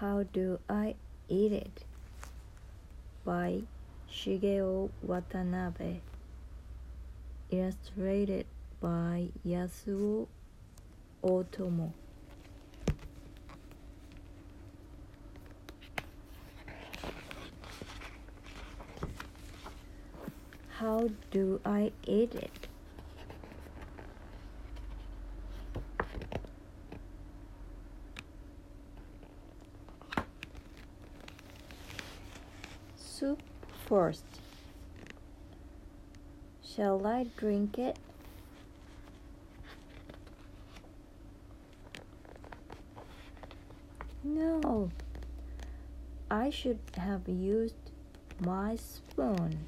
How Do I Eat It? by Shigeo Watanabe. Illustrated by Yasuo Ohtomo. How do I eat it? Soup first. Shall I drink it? No, I should have used my spoon.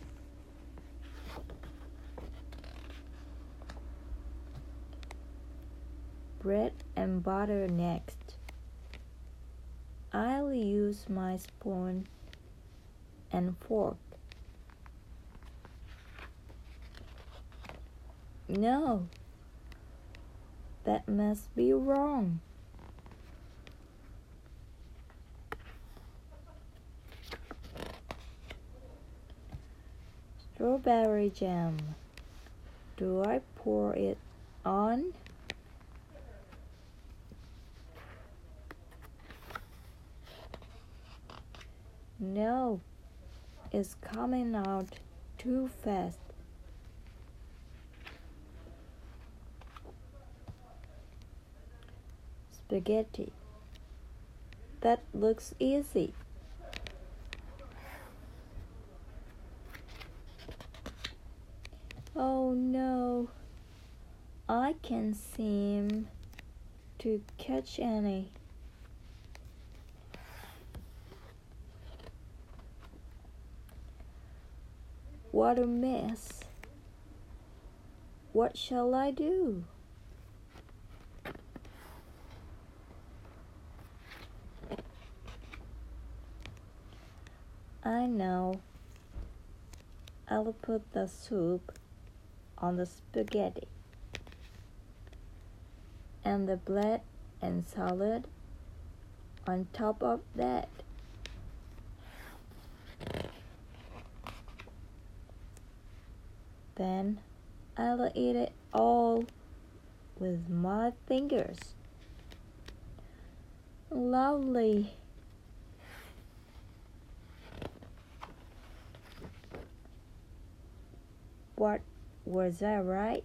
Bread and butter next. I'll use my spoon and fork. No, that must be wrong. Strawberry jam. Do I pour it on? No, it's coming out too fast. Spaghetti. That looks easy. Oh no, I can't seem to catch any. What a mess. What shall I do? I know. I'll put the soup on the spaghetti and the bread and salad on top of that. Then I'll eat it all with my fingers. Lovely. What was I right?